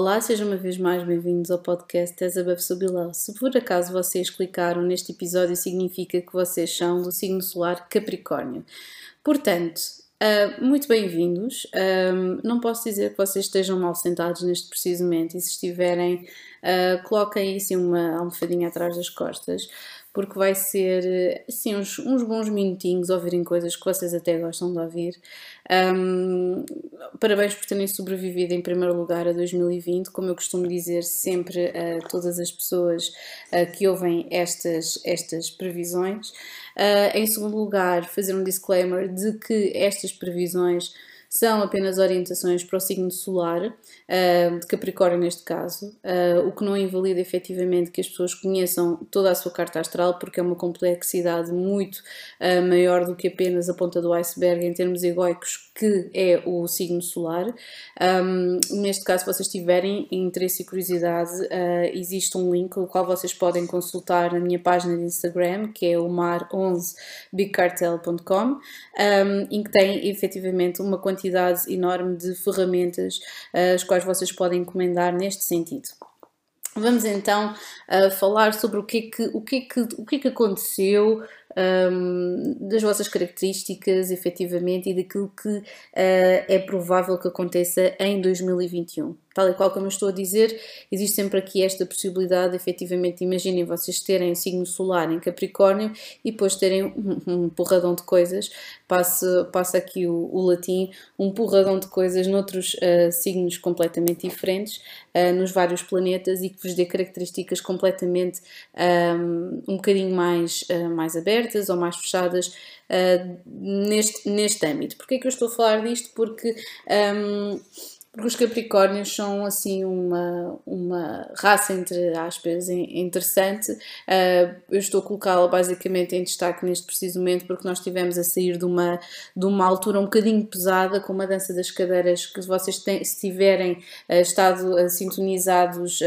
Olá, sejam uma vez mais bem-vindos ao podcast As Above Sobilão. Se por acaso vocês clicaram neste episódio, significa que vocês são do signo solar Capricórnio. Portanto, uh, muito bem-vindos. Um, não posso dizer que vocês estejam mal sentados neste preciso momento e se estiverem, uh, coloquem assim uma almofadinha atrás das costas porque vai ser assim, uns, uns bons minutinhos ouvirem coisas que vocês até gostam de ouvir. Um, parabéns por terem sobrevivido em primeiro lugar a 2020, como eu costumo dizer sempre a todas as pessoas uh, que ouvem estas, estas previsões. Uh, em segundo lugar, fazer um disclaimer de que estas previsões são apenas orientações para o signo solar, uh, de Capricórnio neste caso, o que não invalida efetivamente que as pessoas conheçam toda a sua carta astral, porque é uma complexidade muito maior do que apenas a ponta do iceberg em termos egoicos, que é o signo solar. Um, neste caso, se vocês tiverem interesse e curiosidade, existe um link, o qual vocês podem consultar na minha página de Instagram, que é o mar11bigcartel.com, um, em que tem efetivamente uma quantidade quantidade enorme de ferramentas uh, as quais vocês podem encomendar neste sentido. Vamos então uh, falar sobre o que, é que, o, que é que, o que, é que aconteceu um, das vossas características, efetivamente, e daquilo que uh, é provável que aconteça em 2021 tal e qual como estou a dizer, existe sempre aqui esta possibilidade, efetivamente, imaginem vocês terem signo solar em Capricórnio e depois terem um, porradão de coisas, passa, passa aqui o, o, latim, um porradão de coisas noutros uh, signos completamente diferentes, uh, nos vários planetas e que vos dê características completamente um, um bocadinho mais, uh, mais abertas ou mais fechadas neste, neste âmbito. Porquê é que eu estou a falar disto? Porque um, porque os Capricórnios são assim uma, uma raça, entre aspas, interessante. Uh, eu estou a colocá-la basicamente em destaque neste preciso momento porque nós estivemos a sair de uma, de uma altura um bocadinho pesada com uma dança das cadeiras que vocês têm, se tiverem uh, estado uh, sintonizados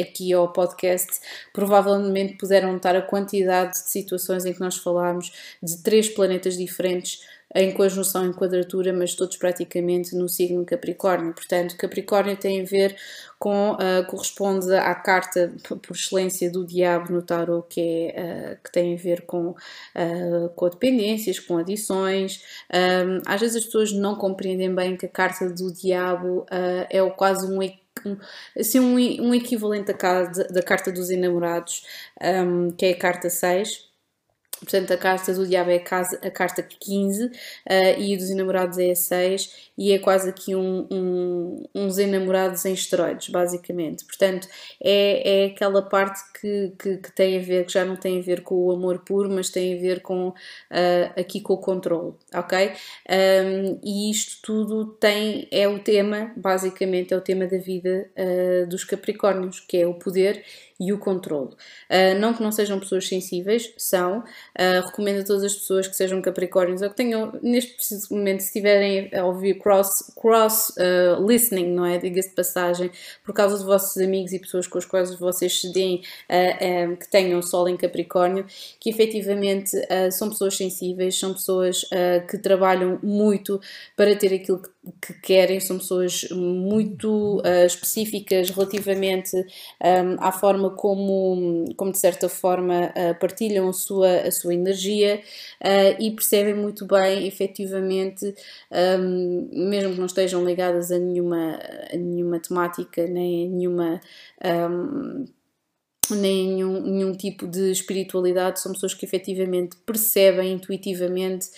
aqui ao podcast, provavelmente puderam notar a quantidade de situações em que nós falámos de três planetas diferentes em conjunção em quadratura, mas todos praticamente no signo Capricórnio. Portanto, Capricórnio tem a ver com, uh, corresponde à carta por excelência do diabo no tarot, que, é, uh, que tem a ver com, uh, com dependências, com adições. Um, às vezes as pessoas não compreendem bem que a carta do diabo é quase um assim, um, um equivalente da, da carta dos enamorados, um, que é a carta 6 Portanto, a carta do diabo é a, carta 15 uh, e a dos enamorados é a 6 e é quase aqui um, um, uns enamorados em esteroides, basicamente. Portanto, é, é aquela parte que, que, que, tem a ver, que já não tem a ver com o amor puro, mas tem a ver com uh, aqui com o controle, ok? Um, e isto tudo tem, é o tema, basicamente, é o tema da vida uh, dos Capricórnios, que é o poder e o controle. Uh, não que não sejam pessoas sensíveis, são. Uh, recomendo a todas as pessoas que sejam capricórnios ou que tenham, neste preciso momento, se estiverem a ouvir cross, cross uh, listening, não é? Diga-se de passagem, por causa dos vossos amigos e pessoas com as quais vocês se deem, um, que tenham sol em capricórnio, que efetivamente são pessoas sensíveis, são pessoas que trabalham muito para ter aquilo que que querem, são pessoas muito uh, específicas relativamente um, à forma como, como de certa forma, uh, partilham a sua, a sua energia uh, e percebem muito bem, efetivamente, um, mesmo que não estejam ligadas a nenhuma, a nenhuma temática, nem a nenhuma. Um, nenhum, nenhum tipo de espiritualidade, são pessoas que efetivamente percebem intuitivamente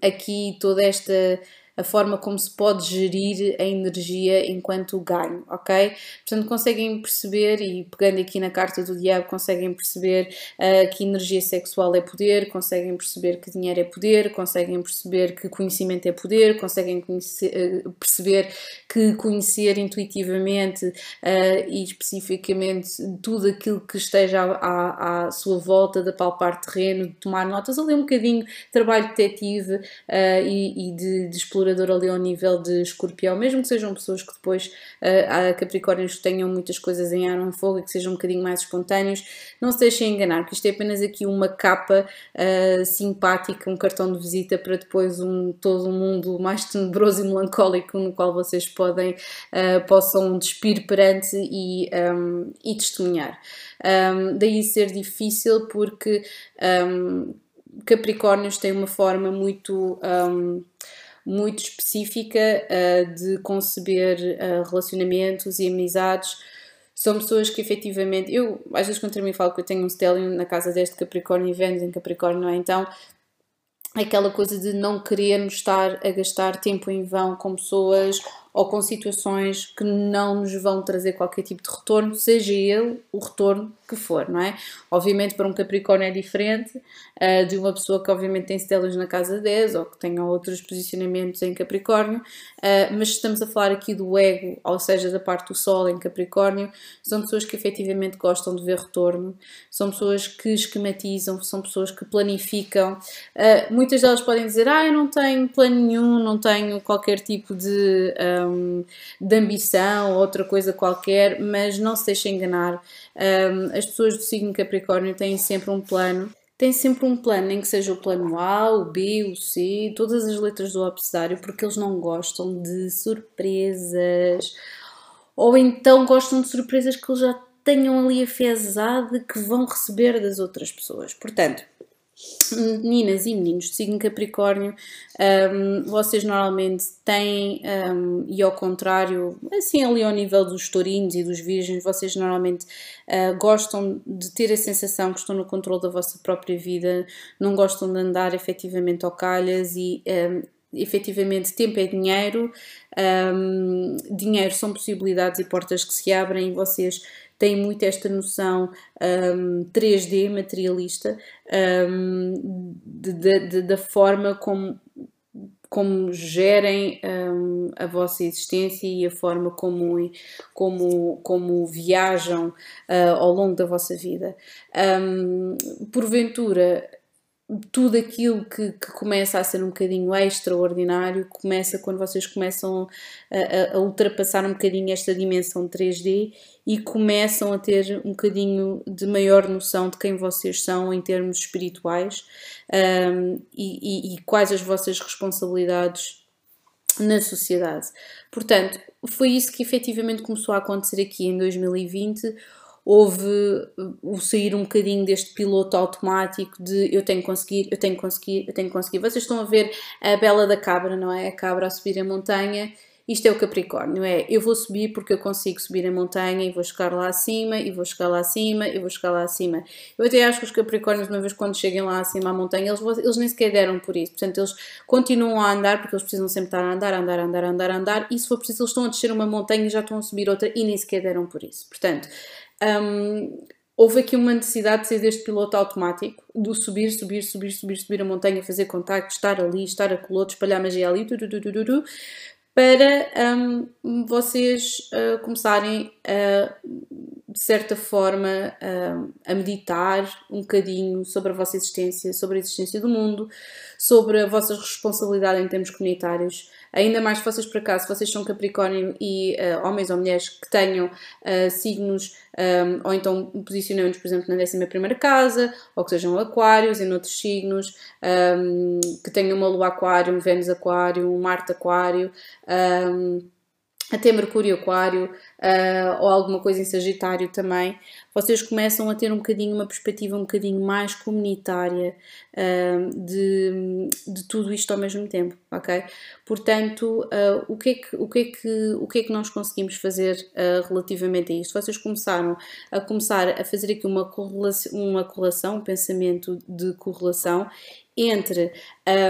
aqui toda esta a forma como se pode gerir a energia enquanto ganho, ok? Portanto, conseguem perceber, e pegando aqui na carta do diabo, conseguem perceber uh, que energia sexual é poder, conseguem perceber que dinheiro é poder, conseguem perceber que conhecimento é poder, conseguem conhecer, uh, perceber que conhecer intuitivamente uh, e especificamente tudo aquilo que esteja à, à, sua volta, de palpar terreno, de tomar notas, ali um bocadinho de trabalho detetive e, e de, de exploração explorador ali ao nível de escorpião, mesmo que sejam pessoas que depois uh, Capricórnios tenham muitas coisas em ar ou em fogo e que sejam um bocadinho mais espontâneos, não se deixem enganar, porque isto é apenas aqui uma capa uh, simpática, um cartão de visita para depois um, todo um mundo mais tenebroso e melancólico no qual vocês podem, uh, possam despir perante e, um, e testemunhar. Um, daí ser difícil porque um, Capricórnios têm uma forma muito, um, muito específica uh, de conceber uh, relacionamentos e amizades. São pessoas que efetivamente, eu às vezes quando termino falo que eu tenho um stellium na casa deste Capricórnio e Vênus em Capricórnio, não é? Então aquela coisa de não querermos estar a gastar tempo em vão com pessoas ou com situações que não nos vão trazer qualquer tipo de retorno, seja ele o retorno que for, não é? Obviamente para um Capricórnio é diferente uh, de uma pessoa que obviamente tem estrelas na casa 10 ou que tenha outros posicionamentos em Capricórnio, uh, mas estamos a falar aqui do ego, ou seja, da parte do Sol em Capricórnio, são pessoas que efetivamente gostam de ver retorno, são pessoas que esquematizam, são pessoas que planificam. Uh, muitas delas podem dizer, ah, eu não tenho plano nenhum, não tenho qualquer tipo de... Um, de ambição ou outra coisa qualquer, mas não se deixe enganar. Um, as pessoas do signo Capricórnio têm sempre um plano tem sempre um plano, nem que seja o plano A, o B, o C, todas as letras do abecedário, porque eles não gostam de surpresas. Ou então gostam de surpresas que eles já tenham ali a fezada que vão receber das outras pessoas. Portanto, meninas e meninos de signo Capricórnio, um, vocês normalmente têm, um, e ao contrário, assim ali ao nível dos tourinhos e dos virgens, vocês normalmente uh, gostam de ter a sensação que estão no controle da vossa própria vida, não gostam de andar efetivamente ao calhas e um, efetivamente tempo é dinheiro, um, dinheiro são possibilidades e portas que se abrem vocês têm muito esta noção um, 3D materialista um, de, de, da forma como como gerem um, a vossa existência e a forma como, como, como viajam uh, ao longo da vossa vida. Porventura, tudo aquilo que, que, começa a ser um bocadinho extraordinário começa quando vocês começam a, a, ultrapassar um bocadinho esta dimensão 3D e começam a ter um bocadinho de maior noção de quem vocês são em termos espirituais um, e, e, e quais as vossas responsabilidades na sociedade. Portanto, foi isso que efetivamente começou a acontecer aqui em 2020 houve o sair um bocadinho deste piloto automático de eu tenho que conseguir, eu tenho que conseguir, eu tenho que conseguir. Vocês estão a ver a bela da cabra, não é? A cabra a subir a montanha. Isto é o Capricórnio, é? Eu vou subir porque eu consigo subir a montanha e vou chegar lá acima, e vou chegar lá acima, e vou chegar lá acima. Eu até acho que os Capricórnios, uma vez quando cheguem lá acima à montanha, eles, eles nem sequer deram por isso. Portanto, eles continuam a andar porque eles precisam sempre estar a andar, andar, andar, andar, andar, e se for preciso, eles estão a descer uma montanha e já estão a subir outra e nem sequer deram por isso. Portanto, um, houve aqui uma necessidade de ser deste piloto automático, do subir, subir, subir, subir, subir a montanha, fazer contacto, estar ali, estar a coloto, espalhar magia ali, para um, vocês uh, começarem a, de certa forma, uh, a meditar um bocadinho sobre a vossa existência, sobre a existência do mundo, sobre a vossa responsabilidade em termos comunitários, Ainda mais se vocês, por acaso, vocês são Capricórnio e uh, homens ou mulheres que tenham uh, signos um, ou então posicionamentos, por exemplo, na 11 casa, ou que sejam aquários em outros signos, um, que tenham uma lua aquário, um Vênus aquário, um Marte aquário. Um, até Mercúrio Aquário uh, ou alguma coisa em Sagitário também, vocês começam a ter um bocadinho uma perspectiva um bocadinho mais comunitária uh, de, de tudo isto ao mesmo tempo, ok? Portanto, uh, o, que é que, o, que é que, o que é que nós conseguimos fazer relativamente a isto? Vocês começaram a começar a fazer aqui uma correlação, uma correlação um pensamento de correlação entre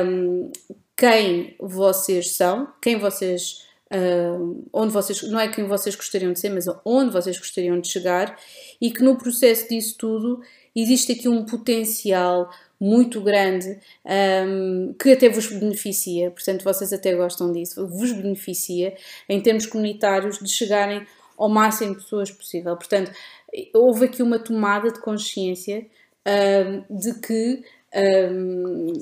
um, quem vocês são, quem vocês uh, onde vocês, não é quem vocês gostariam de ser, mas onde vocês gostariam de chegar, e que no processo disso tudo existe aqui um potencial muito grande um, que até vos beneficia, portanto vocês até gostam disso, vos beneficia em termos comunitários de chegarem ao máximo de pessoas possível. Portanto, houve aqui uma tomada de consciência um, de que um,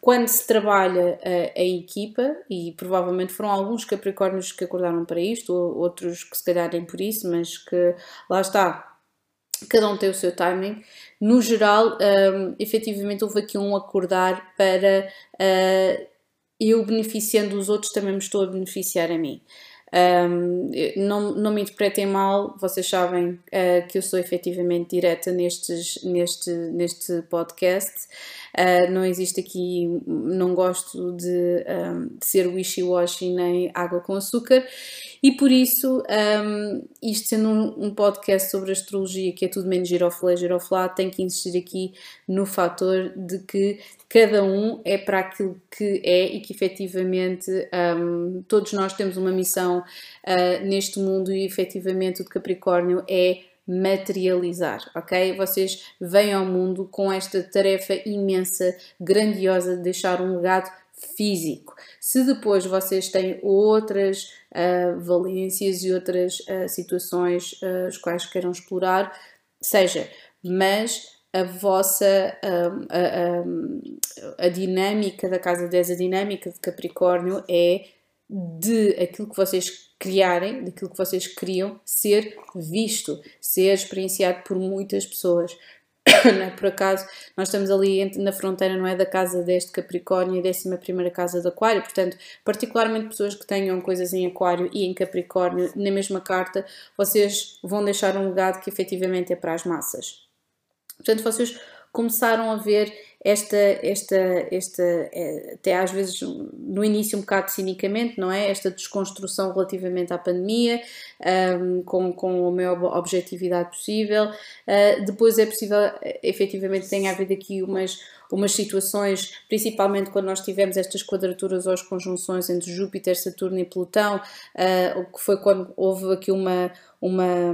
quando se trabalha a, a, equipa, e provavelmente foram alguns Capricórnios que acordaram para isto, outros que se calhar nem por isso, mas que lá está, cada um tem o seu timing. No geral, um, efetivamente houve aqui um acordar para uh, eu beneficiando os outros também me estou a beneficiar a mim. Um, não, não me interpretem mal, vocês sabem uh, que eu sou efetivamente direta nestes, neste, neste podcast. Uh, não existe aqui, não gosto de, um, de ser wishy-washy nem água com açúcar, e por isso, um, isto sendo um, um, podcast sobre astrologia, que é tudo menos giroflé, giroflá, tem que insistir aqui no fator de que cada um é para aquilo que é e que efetivamente um, todos nós temos uma missão uh, neste mundo e efetivamente o de Capricórnio é materializar, ok? Vocês vêm ao mundo com esta tarefa imensa, grandiosa de deixar um legado físico. Se depois vocês têm outras uh, valências e outras uh, situações uh, as quais queiram explorar, seja, mas a vossa a, a, a, dinâmica da casa 10, a dinâmica de Capricórnio é de aquilo que vocês criarem, daquilo que vocês criam, ser visto, ser experienciado por muitas pessoas. não é por acaso, nós estamos ali na fronteira, não é? Da casa deste Capricórnio e décima primeira casa de Aquário, portanto, particularmente pessoas que tenham coisas em Aquário e em Capricórnio na mesma carta, vocês vão deixar um legado que efetivamente é para as massas. Portanto, vocês começaram a ver esta, esta, esta, é, até às vezes no início um bocado cinicamente, não é? Esta desconstrução relativamente à pandemia, um, com, com a maior objetividade possível. Uh, depois é possível, efetivamente, tenha havido aqui umas umas situações, principalmente quando nós tivemos estas quadraturas ou as conjunções entre Júpiter, Saturno e Plutão, uh, que foi quando houve aqui uma, uma,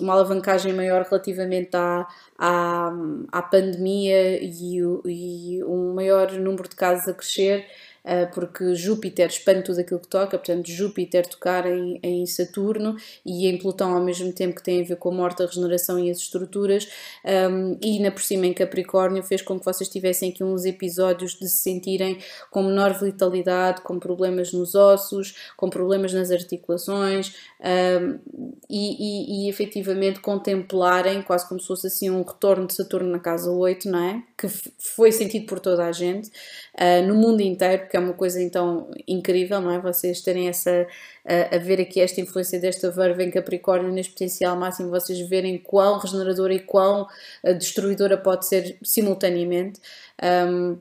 uma alavancagem maior relativamente à, à, à pandemia e, e um maior número de casos a crescer. Ah, porque Júpiter expande tudo aquilo que toca, portanto, Júpiter tocar em, em Saturno e em Plutão ao mesmo tempo que tem a ver com a morte, a regeneração e as estruturas, um, e na por cima em Capricórnio fez com que vocês tivessem aqui uns episódios de se sentirem com menor vitalidade, com problemas nos ossos, com problemas nas articulações um, e, e, e efetivamente contemplarem quase como se fosse assim um retorno de Saturno na casa 8, não é? Que foi sentido por toda a gente uh, no mundo inteiro, é uma coisa então incrível, não é? Vocês terem essa, uh, a ver aqui esta influência desta verva em Capricórnio neste potencial máximo, vocês verem quão regeneradora e quão uh, destruidora pode ser simultaneamente. Um,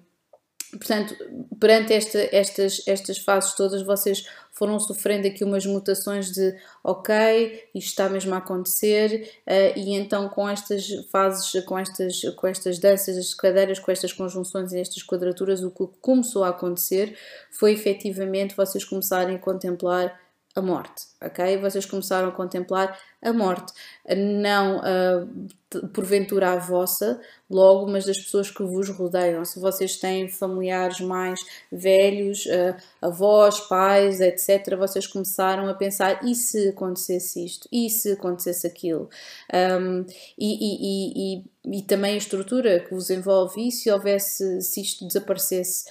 portanto, perante esta, estas, estas fases todas, vocês foram sofrendo aqui umas mutações de ok, isto está mesmo a acontecer, uh, e então com estas fases, com estas, com estas danças, as cadeiras, com estas conjunções e estas quadraturas, o que começou a acontecer foi efetivamente vocês começarem a contemplar a morte, ok? Vocês começaram a contemplar a morte, não uh, porventura a vossa, logo, mas das pessoas que vos rodeiam. Se vocês têm familiares mais velhos, uh, avós, pais, etc., vocês começaram a pensar: e se acontecesse isto? E se acontecesse aquilo? Um, e, e, e, e, também a estrutura que vos envolve, e se houvesse, se isto desaparecesse?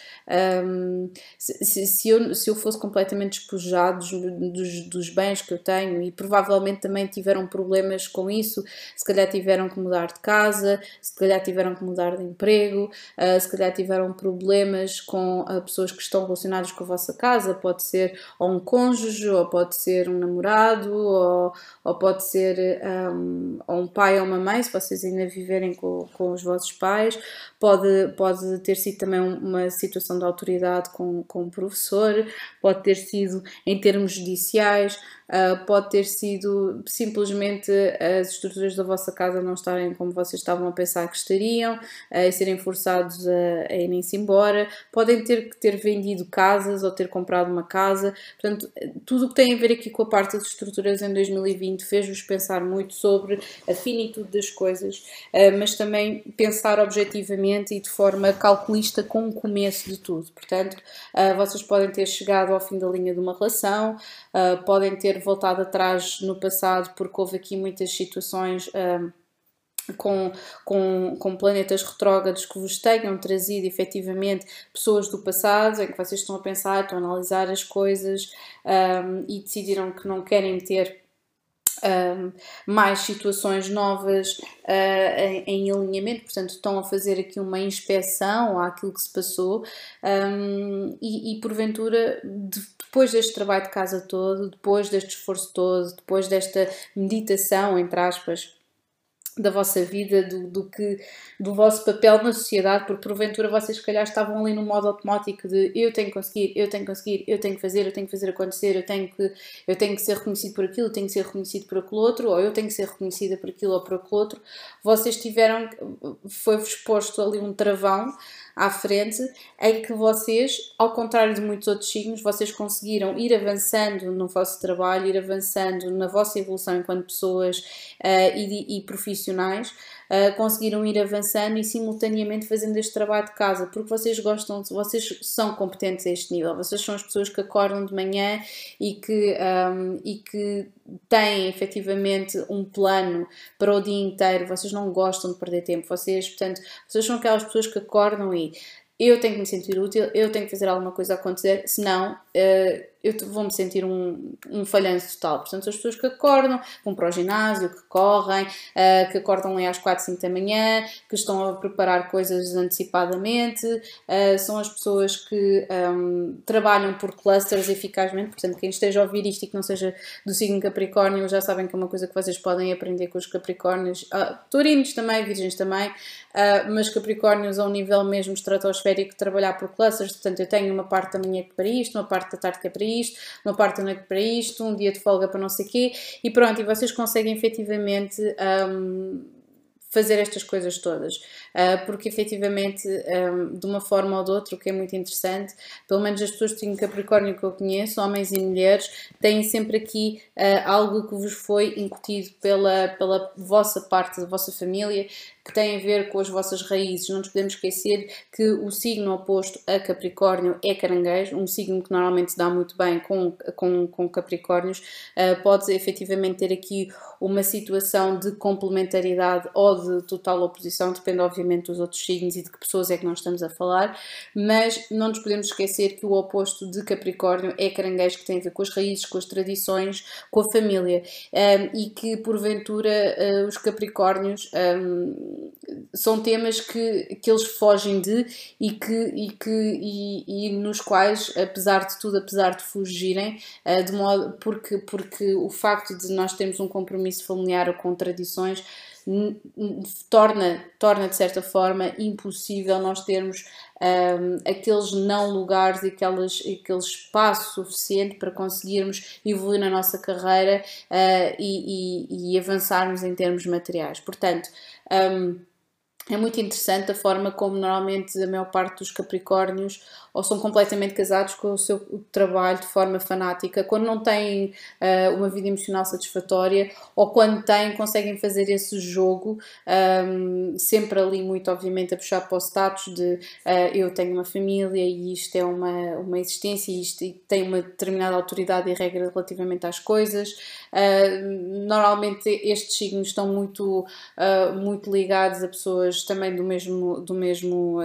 Um, se, se, eu, se eu fosse completamente despojado dos, dos, dos bens que eu tenho, e provavelmente também tive tiveram problemas com isso, se calhar tiveram que mudar de casa, se calhar tiveram que mudar de emprego, uh, se calhar tiveram problemas com uh, pessoas que estão relacionadas com a vossa casa, pode ser ou um cônjuge, ou pode ser um namorado, ou, ou pode ser um, ou um pai ou uma mãe, se vocês ainda viverem com, com os vossos pais, pode, pode ter sido também uma situação de autoridade com, com professor, pode ter sido em termos judiciais, uh, pode ter sido simplesmente as estruturas da vossa casa não estarem como vocês estavam a pensar que estariam, uh, serem forçados a, a irem-se embora, podem ter que ter vendido casas ou ter comprado uma casa, portanto, tudo o que tem a ver aqui com a parte das estruturas em 2020 fez-vos pensar muito sobre a finitude das coisas, uh, mas também pensar objetivamente e de forma calculista com o começo de tudo. Portanto, uh, vocês podem ter chegado ao fim da linha de uma relação, uh, podem ter voltado atrás no passado porque houve aqui muitas situações. Uh, com, com, com planetas retrógrados que vos tenham trazido efetivamente pessoas do passado, em que vocês estão a pensar, estão a analisar as coisas um, e decidiram que não querem ter mais situações novas uh, em, em, alinhamento, portanto, estão a fazer aqui uma inspeção àquilo que se passou. Um, e, e, porventura, depois deste trabalho de casa todo, depois deste esforço todo, depois desta meditação, entre aspas, da vossa vida, do, do, que, do vosso papel na sociedade, porque porventura vocês se calhar estavam ali no modo automático de eu tenho que conseguir, eu tenho que conseguir, eu tenho que fazer, eu tenho que fazer acontecer, eu tenho que, eu tenho que ser reconhecido por aquilo, eu tenho que ser reconhecido por aquilo outro, ou eu tenho que ser reconhecida por aquilo ou por aquilo outro. Vocês tiveram, foi-vos posto ali um travão à frente, em que vocês, ao contrário de muitos outros signos, vocês conseguiram ir avançando no vosso trabalho, ir avançando na vossa evolução enquanto pessoas uh, e, e, profissionais, conseguiram ir avançando e simultaneamente fazendo este trabalho de casa, porque vocês gostam, vocês são competentes a este nível, vocês são as pessoas que acordam de manhã e que, um, e que têm efetivamente um plano para o dia inteiro, vocês não gostam de perder tempo, vocês, portanto, vocês são aquelas pessoas que acordam e eu tenho que me sentir útil, eu tenho que fazer alguma coisa acontecer, senão uh, eu vou-me sentir um, um falhanço total. Portanto, as pessoas que acordam, vão para o ginásio, que correm, uh, que acordam ali às 4, 5 da manhã, que estão a preparar coisas antecipadamente, uh, são as pessoas que um, trabalham por clusters eficazmente. Portanto, quem esteja a ouvir isto e que não seja do signo Capricórnio, já sabem que é uma coisa que vocês podem aprender com os Capricórnios, uh, Taurinos também, Virgens também, uh, mas Capricórnios a um nível mesmo estratosférico, trabalhar por clusters. Portanto, eu tenho uma parte da manhã para isto, uma parte da tarde que é para isto uma parte da noite para isto, um dia de folga para não sei quê, e pronto, e vocês conseguem efetivamente um, fazer estas coisas todas, porque efetivamente, de uma forma ou de outra, o que é muito interessante, pelo menos as pessoas que têm Capricórnio que eu conheço, homens e mulheres, têm sempre aqui uh, algo que vos foi incutido pela, pela vossa parte, da vossa família, que tem a ver com as vossas raízes. Não nos podemos esquecer que o signo oposto a Capricórnio é Caranguejo, um signo que normalmente se dá muito bem com, com, com Capricórnios. Uh, pode efetivamente ter aqui uma situação de complementaridade ou de total oposição, depende obviamente dos outros signos e de que pessoas é que nós estamos a falar, mas não nos podemos esquecer que o oposto de Capricórnio é Caranguejo, que tem a ver com as raízes, com as tradições, com a família, um, e que porventura uh, os Capricórnios. Um, são temas que, que eles fogem de e, que, e, que, e, e nos quais, apesar de tudo, apesar de fugirem, uh, de modo, porque, porque o facto de nós termos um compromisso familiar ou com tradições torna, torna de certa forma impossível nós termos um, aqueles não lugares e aqueles, aquele espaço suficiente para conseguirmos evoluir na nossa carreira uh, e, e, e, avançarmos em termos materiais. Portanto, um, é muito interessante a forma como normalmente a maior parte dos Capricórnios ou são completamente casados com o seu trabalho de forma fanática, quando não têm uh, uma vida emocional satisfatória ou quando têm, conseguem fazer esse jogo, um, sempre ali, muito obviamente, a puxar para o status de uh, eu tenho uma família e isto é uma, uma existência e isto tem uma determinada autoridade e regra relativamente às coisas. Uh, normalmente estes signos estão muito, muito ligados a pessoas também do mesmo, do mesmo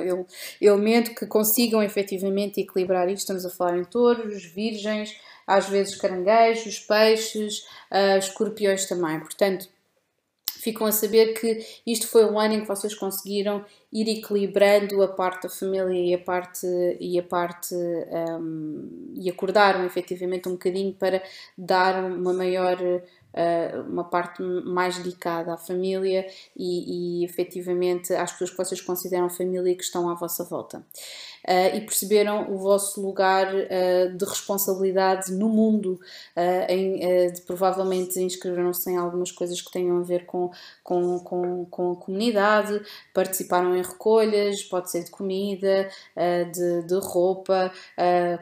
elemento que consigam efetivamente efetivamente equilibrar isto. Estamos a falar em touros, virgens, às vezes caranguejos, peixes, uh, escorpiões também. Portanto, ficam a saber que isto foi um ano em que vocês conseguiram ir equilibrando a parte da família e a parte e a parte um, e acordaram efetivamente um bocadinho para dar uma maior uh, uma parte mais dedicada à família e, e efetivamente às pessoas que vocês consideram família e que estão à vossa volta uh, e perceberam o vosso lugar uh, de responsabilidade no mundo. Uh, em, de, provavelmente inscreveram-se em algumas coisas que tenham a ver com, com, com, com a comunidade, participaram em recolhas, pode ser de comida, de, de roupa,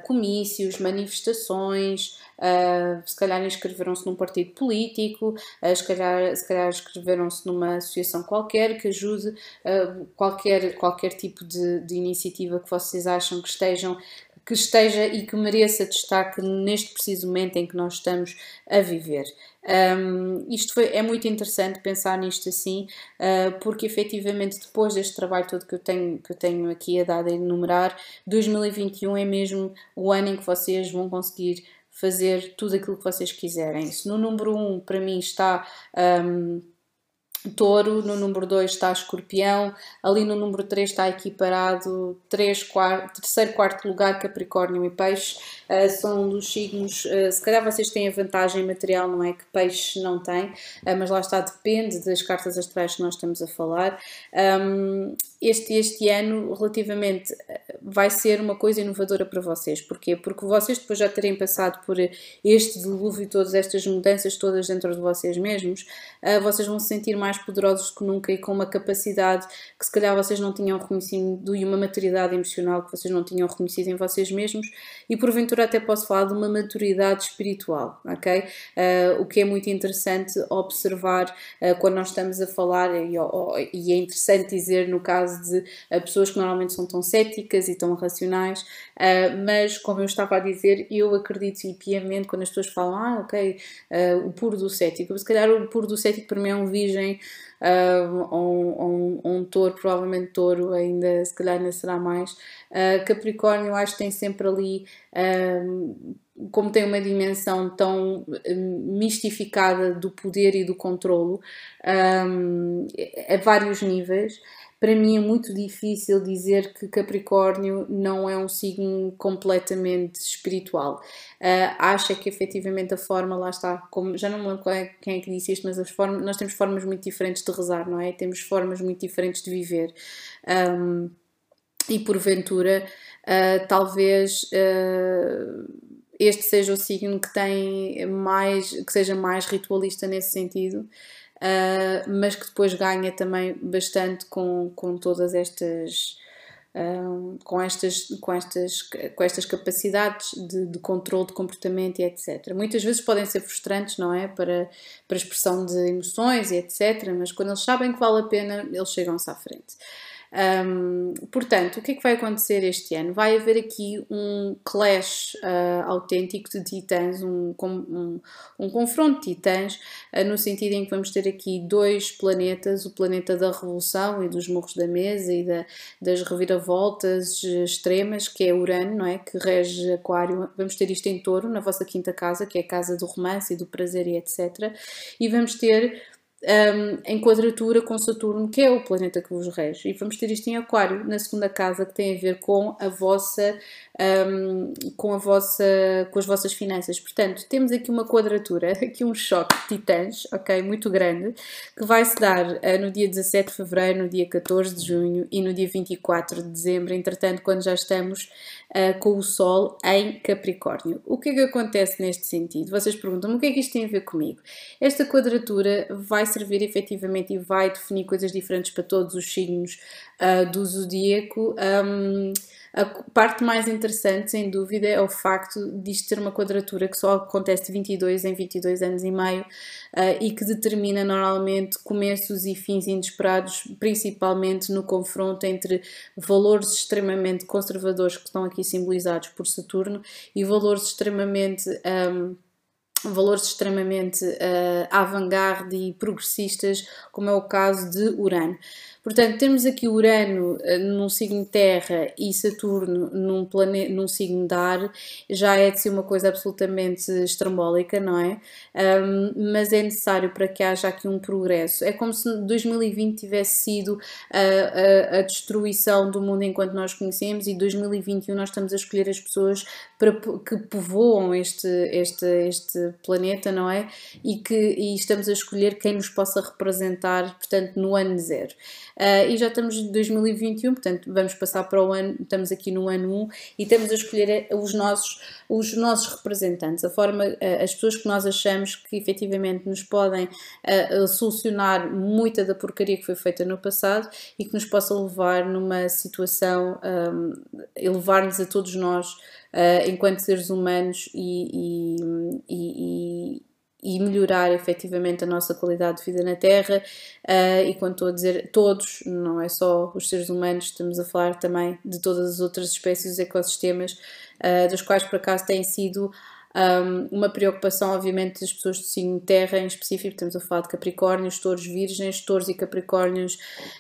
comícios, manifestações. Uh, se calhar inscreveram-se num partido político, uh, se calhar, se calhar inscreveram-se numa associação qualquer que ajude uh, qualquer, qualquer tipo de, de iniciativa que vocês acham que estejam que esteja e que mereça destaque neste preciso momento em que nós estamos a viver. Um, isto foi, é muito interessante pensar nisto assim, uh, porque efetivamente depois deste trabalho todo que eu tenho, que eu tenho aqui a dar a enumerar, 2021 é mesmo o ano em que vocês vão conseguir fazer tudo aquilo que vocês quiserem. Se no número 1 um, para mim está. Um, Touro, no número 2 está Escorpião, ali no número 3 está equiparado 3, 4, terceiro, quarto lugar Capricórnio e Peixe, uh, são dos signos, uh, se calhar vocês têm a vantagem material, não é? Que Peixe não tem, uh, mas lá está, depende das cartas astrais que nós estamos a falar. Um, este, este ano, relativamente, vai ser uma coisa inovadora para vocês. Porquê? Porque vocês, depois já terem passado por este dilúvio e todas estas mudanças todas dentro de vocês mesmos, vocês vão se sentir mais poderosos que nunca e com uma capacidade que se calhar vocês não tinham reconhecido e uma maturidade emocional que vocês não tinham reconhecido em vocês mesmos e porventura até posso falar de uma maturidade espiritual, ok? Uh, o que é muito interessante observar uh, quando nós estamos a falar e, e, é interessante dizer no caso de uh, pessoas que normalmente são tão céticas e tão racionais, mas como eu estava a dizer, eu acredito e piamente quando as pessoas falam, ah, ok, o puro do cético, se calhar o puro do cético para mim é um virgem uh, um, um, um touro, provavelmente touro ainda, se calhar ainda será mais. Uh, Capricórnio, acho que tem sempre ali, uh, como tem uma dimensão tão mistificada do poder e do controlo, um, a vários níveis para mim é muito difícil dizer que Capricórnio não é um signo completamente espiritual. Uh, acha que efetivamente a forma, lá está, como, já não me lembro é, quem é que disse isto, mas as formas, nós temos formas muito diferentes de rezar, não é? Temos formas muito diferentes de viver. Um, e porventura, uh, talvez. Uh, este seja o signo que tem mais que seja mais ritualista nesse sentido uh, mas que depois ganha também bastante com, com todas estas. Uh, com, estas, com, estas, com estas capacidades de, de controle de comportamento e etc. Muitas vezes podem ser frustrantes, não é? Para, para expressão de emoções e etc. Mas quando eles sabem que vale a pena, eles chegam-se à frente. Um, portanto, o que é que vai acontecer este ano? Vai haver aqui um clash uh, autêntico de titãs, um, um, um confronto de titãs, uh, no sentido em que vamos ter aqui dois planetas: o planeta da revolução e dos morros da mesa e da, das reviravoltas extremas, que é Urano, não é? Que rege Aquário. Vamos ter isto em touro, na vossa quinta casa, que é a casa do romance e do prazer e etc. E vamos ter um, em quadratura com Saturno, que é o planeta que vos rege. E vamos ter isto em Aquário, na segunda casa, que tem a ver com a vossa, um, com a vossa, com as vossas finanças. Portanto, temos aqui uma quadratura, aqui um choque de titãs, ok, muito grande, que vai se dar uh, no dia 17 de fevereiro, no dia 14 de junho e no dia 24 de dezembro. Entretanto, quando já estamos uh, com o Sol em Capricórnio. O que é que acontece neste sentido? Vocês perguntam-me o que é que isto tem a ver comigo? Esta quadratura vai servir efetivamente e vai definir coisas diferentes para todos os signos uh, do zodíaco. Um, a parte mais interessante, sem dúvida, é o facto de isto ter uma quadratura que só acontece de 22 em 22 anos e meio uh, e que determina normalmente começos e fins inesperados, principalmente no confronto entre valores extremamente conservadores que estão aqui simbolizados por Saturno e valores extremamente. Um, valores extremamente uh, avant-garde e progressistas, como é o caso de Urano. Portanto, temos aqui Urano uh, num signo Terra e Saturno num, planeta, num signo de ar, já é de ser uma coisa absolutamente estrambólica, não é? Um, mas é necessário para que haja aqui um progresso. É como se 2020 tivesse sido a, a, a destruição do mundo enquanto nós conhecemos e 2021 nós estamos a escolher as pessoas para, que povoam este, este, este planeta, não é? E que e estamos a escolher quem nos possa representar, portanto, no ano zero. Uh, e já estamos em 2021, portanto, vamos passar para o ano, estamos aqui no ano 1 e estamos a escolher os nossos, os nossos representantes, a forma, uh, as pessoas que nós achamos que efetivamente nos podem uh, solucionar muita da porcaria que foi feita no passado e que nos possa levar numa situação, um, elevar-nos a todos nós uh, enquanto seres humanos e, e, e, e, melhorar efetivamente a nossa qualidade de vida na Terra. Uh, e quando estou a dizer todos, não é só os seres humanos, estamos a falar também de todas as outras espécies, os ecossistemas, uh, dos quais por acaso têm sido um, uma preocupação, obviamente, das pessoas do signo Terra em específico, estamos a falar de Capricórnios, Touros Virgens, Touros e Capricórnios.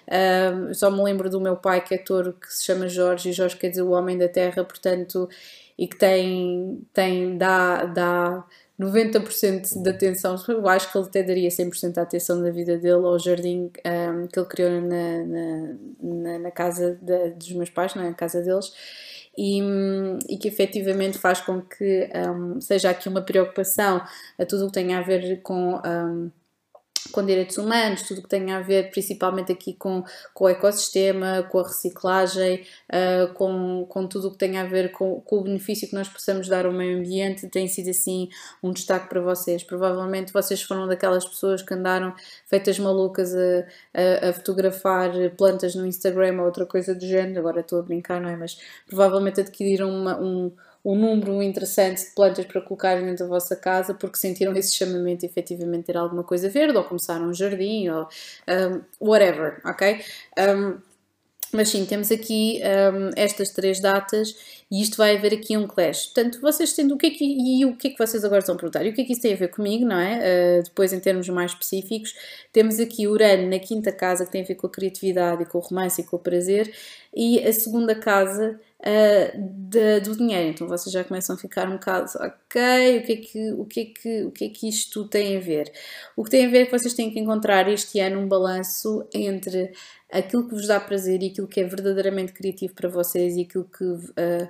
Um, só me lembro do meu pai, que é touro, que se chama Jorge, e Jorge quer dizer o homem da Terra, portanto, e que tem, tem dá, dá 90% da atenção, eu acho que ele até daria 100% da atenção da vida dele ao jardim um, que ele criou na, na, na, na casa de, dos meus pais, na é? casa deles, e, e, que efetivamente faz com que um, seja aqui uma preocupação a tudo o que tem a ver com. Um, com direitos humanos, tudo que tem a ver principalmente aqui com, com o ecossistema, com a reciclagem, uh, com, com tudo o que tem a ver com, com, o benefício que nós possamos dar ao meio ambiente, tem sido assim um destaque para vocês. Provavelmente vocês foram daquelas pessoas que andaram feitas malucas a, a, a fotografar plantas no Instagram ou outra coisa do género, agora estou a brincar, não é? Mas provavelmente adquiriram uma, um um número interessante de plantas para colocarem dentro da vossa casa porque sentiram esse chamamento efetivamente ter alguma coisa verde ou começaram um jardim ou um, whatever, ok? Um, mas sim, temos aqui um, estas três datas e isto vai haver aqui um clash. Portanto, vocês tendo o que é que, e o que é que vocês agora estão a perguntar? E o que é que isso tem a ver comigo, não é? Uh, depois, em termos mais específicos, temos aqui Urano na quinta casa, que tem a ver com a criatividade e com o romance e com o prazer, e a segunda casa uh, de, do dinheiro. Então vocês já começam a ficar um bocado, ok, o que, é que, o, que é que, o que é que isto tem a ver? O que tem a ver é que vocês têm que encontrar este ano um balanço entre aquilo que vos dá prazer e aquilo que é verdadeiramente criativo para vocês e aquilo que uh,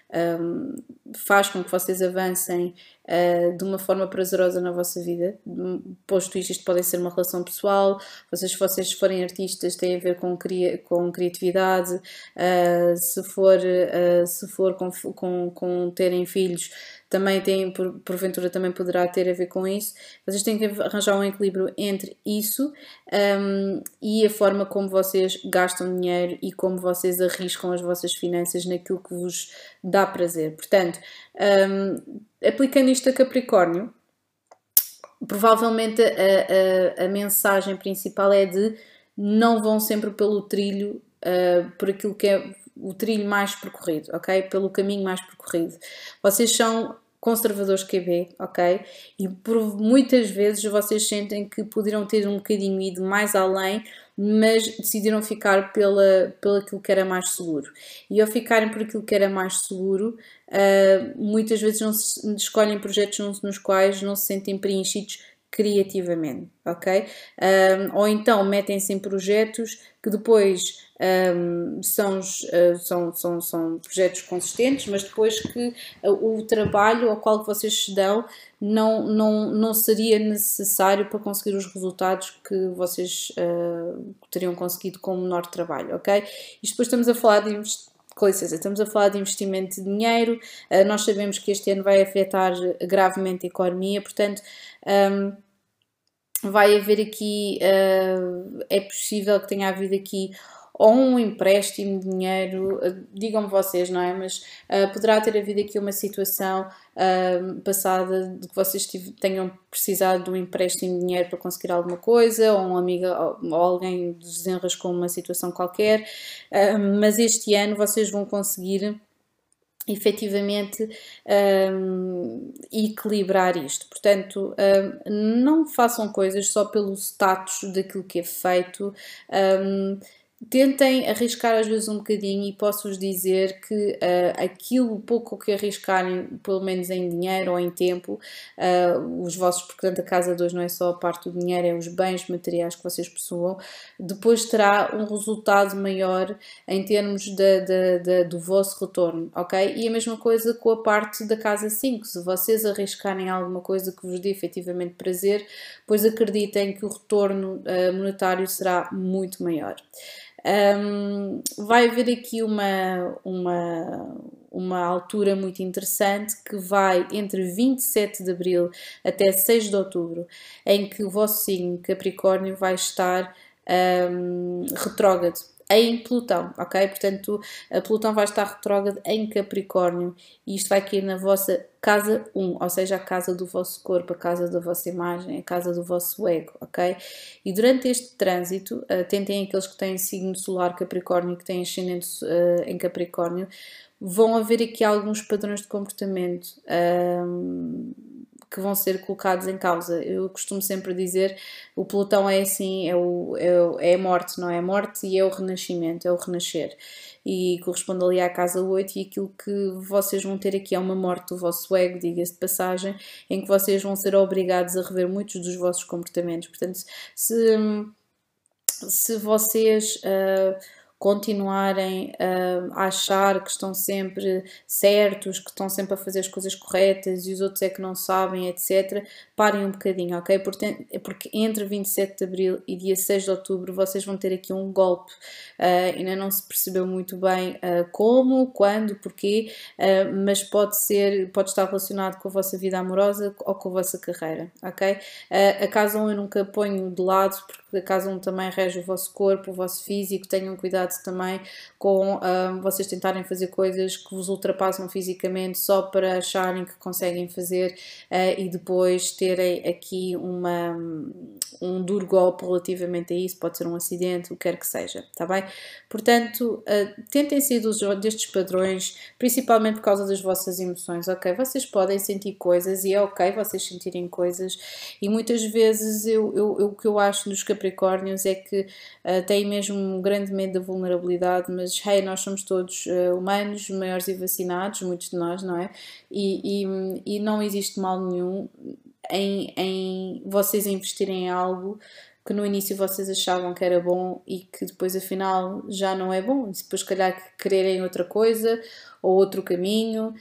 um, faz com que vocês avancem uh, de uma forma prazerosa na vossa vida. Posto isto, isto pode ser uma relação pessoal, vocês, se vocês forem artistas, tem a ver com, cria, com criatividade, uh, se for, se for com, com, com terem filhos, também tem, por, porventura também poderá ter a ver com isso. Vocês têm que arranjar um equilíbrio entre isso um, e a forma como vocês gastam dinheiro e como vocês arriscam as vossas finanças naquilo que vos dá prazer. Portanto, um, aplicando isto a Capricórnio, provavelmente a, a, a, mensagem principal é de não vão sempre pelo trilho, uh, por aquilo que é o trilho mais percorrido, ok? Pelo caminho mais percorrido. Vocês são conservadores QB, ok? E por muitas vezes vocês sentem que poderiam ter um bocadinho ido mais além, mas decidiram ficar pela, pelo aquilo que era mais seguro. E ao ficarem por aquilo que era mais seguro, uh, muitas vezes não se, escolhem projetos nos quais não se sentem preenchidos criativamente, ok? Um, ou então metem-se em projetos que depois um, são, uh, são, são, são projetos consistentes, mas depois que uh, o trabalho ao qual vocês se dão não, não, não seria necessário para conseguir os resultados que vocês uh, teriam conseguido com o menor trabalho, ok? Isto depois estamos a falar de com licença, estamos a falar de investimento de dinheiro, nós sabemos que este ano vai afetar gravemente a economia, portanto, um, vai haver aqui, uh, é possível que tenha havido aqui ou um empréstimo de dinheiro, uh, digam-me vocês, não é? Mas uh, poderá ter havido aqui uma situação passada de que vocês tenham precisado de um empréstimo de dinheiro para conseguir alguma coisa, ou um amigo ou alguém desenrascou uma situação qualquer, mas este ano vocês vão conseguir efetivamente um, equilibrar isto. Portanto, um, não façam coisas só pelo status daquilo que é feito. Um, tentem arriscar às vezes um bocadinho e posso-vos dizer que uh, aquilo pouco que arriscarem, pelo menos em dinheiro ou em tempo, uh, os vossos, portanto a casa 2 não é só a parte do dinheiro, é os bens materiais que vocês possuam, depois terá um resultado maior em termos de, de, de, do vosso retorno, ok? E a mesma coisa com a parte da casa 5, se vocês arriscarem alguma coisa que vos dê efetivamente prazer, pois acreditem que o retorno uh, monetário será muito maior. Um, vai haver aqui uma, uma, uma altura muito interessante que vai entre 27 de abril até 6 de outubro, em que o vosso signo Capricórnio vai estar um, retrógrado em Plutão, ok? Portanto, a Plutão vai estar retrógrado em Capricórnio e isto vai cair na vossa casa 1, ou seja, a casa do vosso corpo, a casa da vossa imagem, a casa do vosso ego, ok? E durante este trânsito, uh, tentem aqueles que têm signo solar Capricórnio, que têm ascendente uh, em Capricórnio, vão haver aqui alguns padrões de comportamento um, que vão ser colocados em causa. Eu costumo sempre dizer, o pelotão é assim, é, o, é, é a morte, não é a morte e é o renascimento, é o renascer. E corresponde ali à casa 8 e aquilo que vocês vão ter aqui é uma morte do vosso ego, diga-se de passagem, em que vocês vão ser obrigados a rever muitos dos vossos comportamentos. Portanto, se, se vocês... Uh, continuarem uh, a achar que estão sempre certos, que estão sempre a fazer as coisas corretas e os outros é que não sabem, etc., parem um bocadinho, ok? Porque, entre 27 de abril e dia 6 de outubro vocês vão ter aqui um golpe. Uh, ainda não se percebeu muito bem uh, como, quando, porquê, mas pode ser, pode estar relacionado com a vossa vida amorosa ou com a vossa carreira, ok? a casa 1 eu nunca ponho de lado porque a casa 1 também rege o vosso corpo, o vosso físico, tenham cuidado cuidado também com um, vocês tentarem fazer coisas que vos ultrapassam fisicamente só para acharem que conseguem fazer uh, e depois terem aqui uma, um duro golpe relativamente a isso, pode ser um acidente, o que quer que seja, está bem? Portanto, uh, tentem sair dos, destes padrões, principalmente por causa das vossas emoções, ok? Vocês podem sentir coisas e é ok vocês sentirem coisas e muitas vezes eu, eu, eu o que eu acho nos Capricórnios é que uh, têm mesmo um grande medo da vulnerabilidade mas hey, nós somos todos uh, humanos, maiores e vacinados, muitos de nós, não é? E, e, e não existe mal nenhum em, em vocês investirem em algo que no início vocês achavam que era bom e que depois afinal já não é bom, e depois, se calhar, quererem outra coisa ou outro caminho.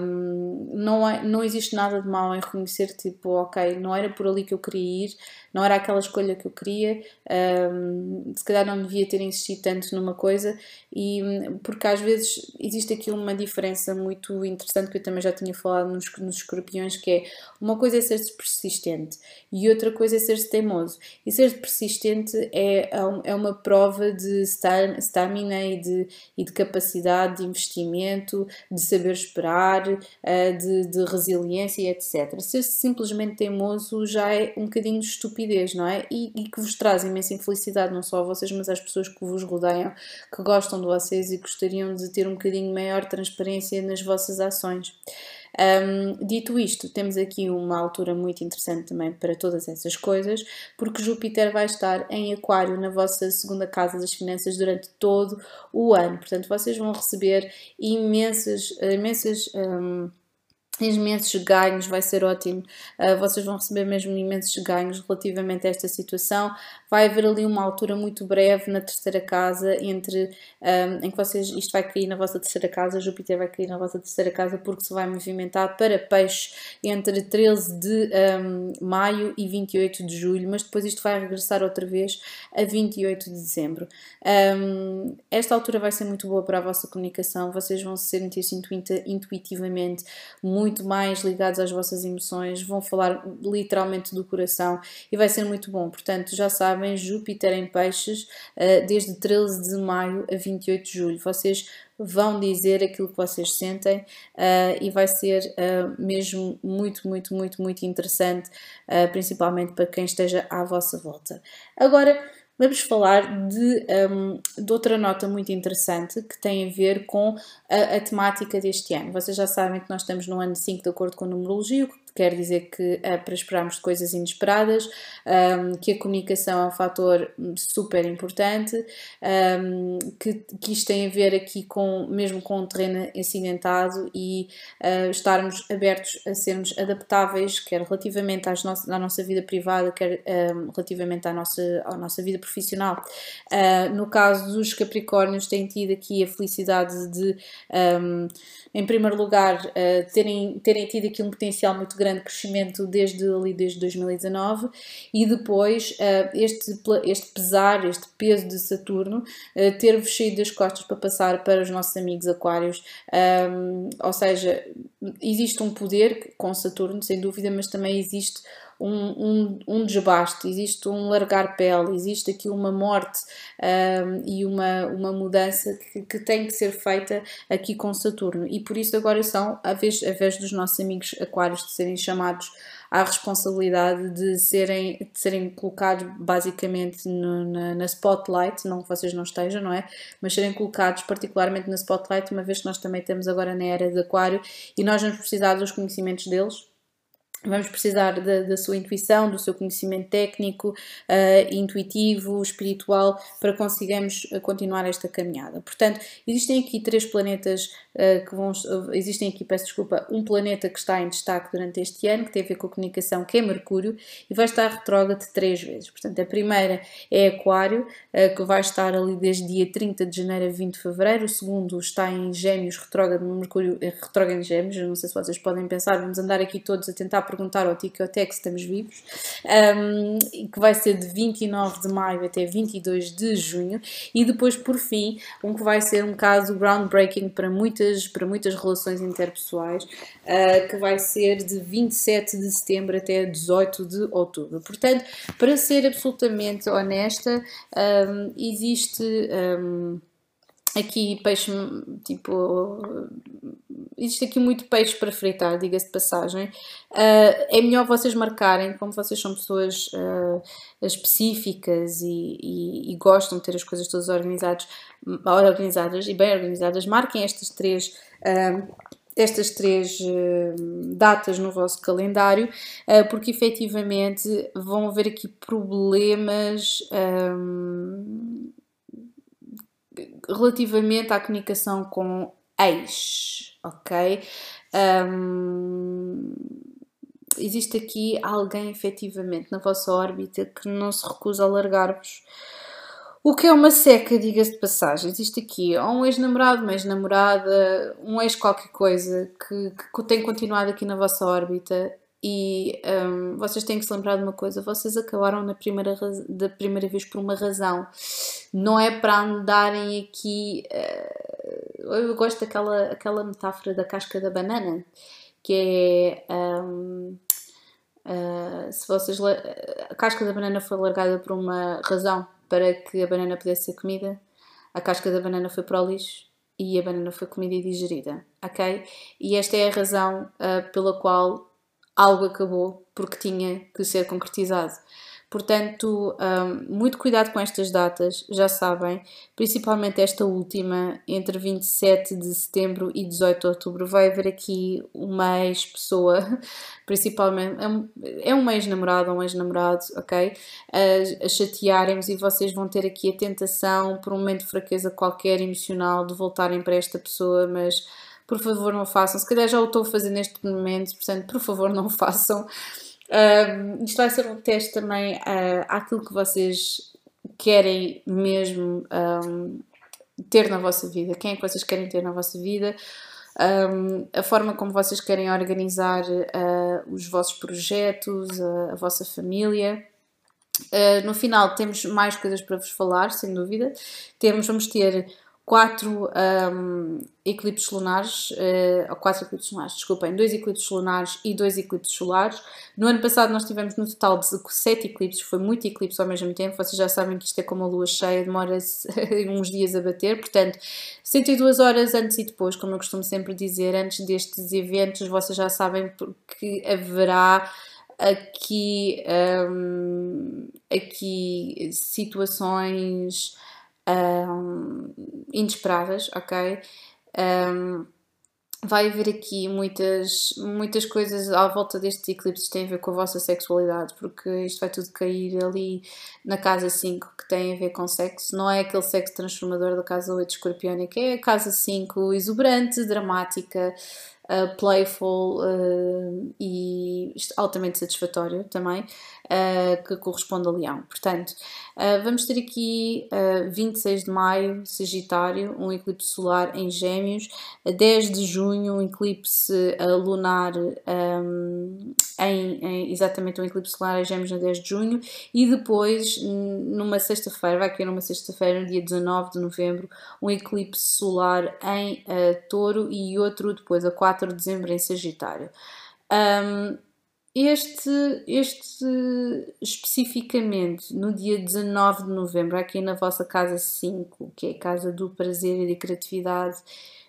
Um, não, é, não existe nada de mal em reconhecer, tipo, ok, não era por ali que eu queria ir, não era aquela escolha que eu queria, um, se calhar não devia ter insistido tanto numa coisa, e porque às vezes existe aqui uma diferença muito interessante que eu também já tinha falado nos, nos escorpiões, que é uma coisa é ser persistente e outra coisa é ser teimoso. E ser persistente é, é, é uma prova de stamina e de, e de capacidade de investimento de saber esperar, eh, de, de resiliência, etc. Ser simplesmente teimoso já é um bocadinho de estupidez, não é? E, e que vos traz imensa infelicidade, não só a vocês, mas às pessoas que vos rodeiam, que gostam de vocês e gostariam de ter um bocadinho maior transparência nas vossas ações. Um, dito isto, temos aqui uma altura muito interessante também para todas essas coisas, porque Júpiter vai estar em Aquário na vossa segunda casa das finanças durante todo o ano. Portanto, vocês vão receber imensas, imensas um, imensos ganhos, vai ser ótimo. Uh, vocês vão receber mesmo imensos ganhos relativamente a esta situação. Vai haver ali uma altura muito breve na terceira casa, entre um, em que vocês, isto vai cair na vossa terceira casa, Júpiter vai cair na vossa terceira casa, porque se vai movimentar para peixe entre 13 de um, maio e 28 de julho, mas depois isto vai regressar outra vez a 28 de dezembro. Um, esta altura vai ser muito boa para a vossa comunicação, vocês vão se sentir-se intuitivamente muito muito mais ligados às vossas emoções, vão falar literalmente do coração e vai ser muito bom. Portanto, já sabem, Júpiter em Peixes, eh, desde 13 de maio a 28 de julho. Vocês vão dizer aquilo que vocês sentem uh, e vai ser uh, mesmo muito, muito, muito, muito interessante, uh, principalmente para quem esteja à vossa volta. Agora, vamos falar de, um, de outra nota muito interessante que tem a ver com a, a, temática deste ano. Vocês já sabem que nós estamos no ano 5 de acordo com a numerologia, quer dizer que é para esperarmos coisas inesperadas, um, que a comunicação é um fator super importante, um, que, que isto tem a ver aqui com, mesmo com o terreno acidentado e uh, estarmos abertos a sermos adaptáveis, quer relativamente às nossas, à nossa vida privada, quer um, relativamente à nossa, à nossa vida profissional. Uh, no caso dos Capricórnios, têm tido aqui a felicidade de, em primeiro lugar, uh, terem, terem tido aqui um potencial muito grande grande crescimento desde ali, desde 2019, e depois uh, este, este pesar, este peso de Saturno, uh, ter-vos saído das costas para passar para os nossos amigos aquários, ou seja, existe um poder com Saturno, sem dúvida, mas também existe um, um, um desbaste, existe um largar pele, existe aqui uma morte um, e uma, uma mudança que, que, tem que ser feita aqui com Saturno. E por isso agora são, a vez, a vez dos nossos amigos aquários de serem chamados à responsabilidade de serem, de serem colocados basicamente no, na, na, spotlight, não que vocês não estejam, não é? Mas serem colocados particularmente na spotlight, uma vez que nós também estamos agora na era de aquário e nós vamos precisar dos conhecimentos deles Vamos precisar da, da, sua intuição, do seu conhecimento técnico, uh, intuitivo, espiritual, para conseguirmos continuar esta caminhada. Portanto, existem aqui três planetas uh, que vão. Existem aqui, peço desculpa, um planeta que está em destaque durante este ano, que tem a ver com a comunicação, que é Mercúrio, e vai estar retrógrado três vezes. Portanto, a primeira é Aquário, uh, que vai estar ali desde dia 30 de janeiro a 20 de fevereiro. O segundo está em Gêmeos, retrógrado, Mercúrio retrógrado em Gêmeos. Não sei se vocês podem pensar, vamos andar aqui todos a tentar perguntar ao Tico que estamos vivos, um, que vai ser de 29 de maio até 22 de junho, e depois, por fim, um que vai ser um caso groundbreaking para muitas, para muitas relações interpessoais, uh, que vai ser de 27 de setembro até 18 de outubro. Portanto, para ser absolutamente honesta, um, existe. Um, aqui peixe, tipo, existe aqui muito peixe para fritar, diga-se de passagem. Uh, é melhor vocês marcarem, como vocês são pessoas uh, específicas e, e, e, gostam de ter as coisas todas organizadas, organizadas e bem organizadas, marquem estas três. Uh, estas três datas no vosso calendário, porque efetivamente vão haver aqui problemas relativamente à comunicação com ex, ok? Um, existe aqui alguém efetivamente na vossa órbita que não se recusa a largar-vos. O que é uma seca, diga-se de passagem. Existe aqui ou um ex-namorado, uma ex-namorada, um ex qualquer coisa que, que tem continuado aqui na vossa órbita e um, vocês têm que se lembrar de uma coisa: vocês acabaram na primeira, da primeira vez por uma razão. Não é para andarem aqui. Uh, eu gosto daquela aquela metáfora da casca da banana, que é. Um, uh, se vocês. A casca da banana foi largada por uma razão para que a banana pudesse ser comida, a casca da banana foi para o lixo e a banana foi comida e digerida, ok? E esta é a razão uh, pela qual algo acabou porque tinha que ser concretizado. Portanto, um, muito cuidado com estas datas, já sabem, principalmente esta última, entre 27 de setembro e 18 de outubro, vai haver aqui uma ex-pessoa, principalmente, é um é ex-namorado ou um ex-namorado, ok? A, a chatearem-vos e vocês vão ter aqui a tentação, por um momento de fraqueza qualquer emocional, de voltarem para esta pessoa, mas por favor não façam. Se calhar já o estou a fazer neste momento, portanto, por favor não façam. Uh, isto vai ser um teste também uh, àquilo que vocês querem mesmo um, ter na vossa vida. Quem é que vocês querem ter na vossa vida? Um, a forma como vocês querem organizar uh, os vossos projetos, a, a vossa família. Uh, no final temos mais coisas para vos falar, sem dúvida. Temos, vamos ter quatro um, eclipses lunares, uh, quatro eclipses lunares, desculpem, dois eclipses lunares e dois eclipses solares. No ano passado nós tivemos no total de sete eclipses, foi muito eclipse ao mesmo tempo, vocês já sabem que isto é como a lua cheia, demora uns dias a bater, portanto, 102 horas antes e depois, como eu costumo sempre dizer, antes destes eventos, vocês já sabem que haverá aqui, um, aqui situações um, inesperadas, ok? Um, vai haver aqui muitas, muitas coisas à volta destes eclipses que têm a ver com a vossa sexualidade, porque isto vai tudo cair ali na casa 5 que tem a ver com sexo. Não é aquele sexo transformador da casa 8 escorpiónica, é a casa 5 exuberante, dramática, uh, playful uh, e altamente satisfatório também, uh, que corresponde a Leão. Portanto, vamos ter aqui 26 de maio, Sagitário, um eclipse solar em Gêmeos, 10 de junho, um eclipse lunar um, em, em, exatamente um eclipse solar em Gêmeos na 10 de junho, e depois, numa sexta-feira, vai cair numa sexta-feira, no dia 19 de novembro, um eclipse solar em Touro e outro depois a 4 4 de dezembro em Sagitário. Um, este, este especificamente no dia 19 de novembro, aqui na vossa casa 5, que é a casa do prazer e da criatividade,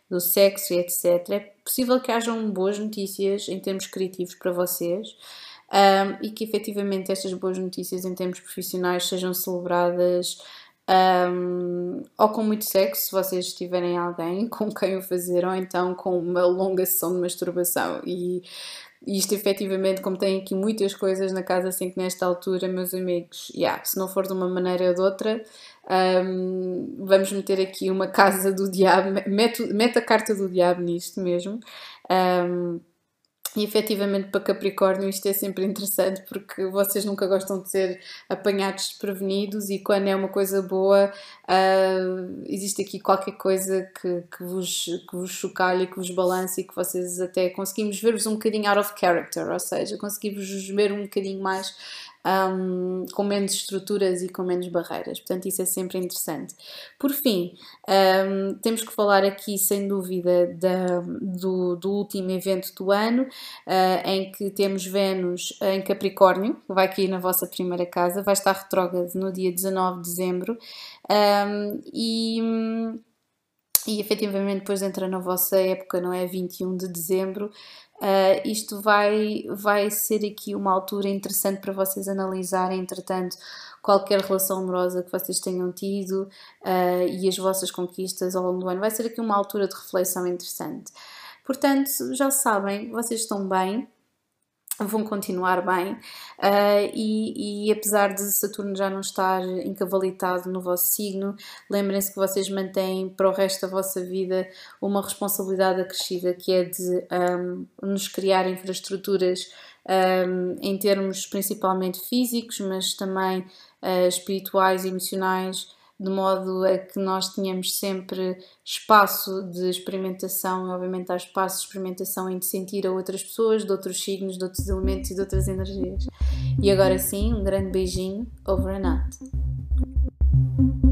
do sexo e etc., é possível que hajam boas notícias em termos criativos para vocês um, e que efetivamente estas boas notícias em termos profissionais sejam celebradas um, ou com muito sexo, se vocês tiverem alguém com quem o fazer, ou então com uma longa sessão de masturbação. E isto efetivamente, como tem aqui muitas coisas na casa 5 nesta altura, meus amigos, yeah, se não for de uma maneira ou de outra, um, vamos meter aqui uma casa do diabo, mete, mete a carta do diabo nisto mesmo. Um, e efetivamente para Capricórnio isto é sempre interessante porque vocês nunca gostam de ser apanhados desprevenidos e quando é uma coisa boa uh, existe aqui qualquer coisa que, que, vos, que vos chocalhe, que vos balance e que vocês até conseguimos ver-vos um bocadinho out of character, ou seja, conseguimos ver um bocadinho mais um, com menos estruturas e com menos barreiras. Portanto, isso é sempre interessante. Por fim, um, temos que falar aqui, sem dúvida, da, do, do, último evento do ano, uh, em que temos Vênus em Capricórnio, que vai aqui na vossa primeira casa, vai estar retrógrado no dia 19 de dezembro. Um, e e efetivamente depois entra na vossa época, não é? 21 de dezembro, Uh, isto vai, vai ser aqui uma altura interessante para vocês analisarem, entretanto, qualquer relação amorosa que vocês tenham tido uh, e as vossas conquistas ao longo do ano. Vai ser aqui uma altura de reflexão interessante. Portanto, já sabem, vocês estão bem, vão continuar bem uh, e, e, apesar de Saturno já não estar encavalitado no vosso signo, lembrem-se que vocês mantêm para o resto da vossa vida uma responsabilidade acrescida que é de um, nos criar infraestruturas um, em termos principalmente físicos, mas também uh, espirituais e emocionais de modo a que nós tenhamos sempre espaço de experimentação, obviamente há espaço de experimentação em de sentir a outras pessoas, de outros signos, de outros elementos e de outras energias. E agora sim, um grande beijinho, over and out.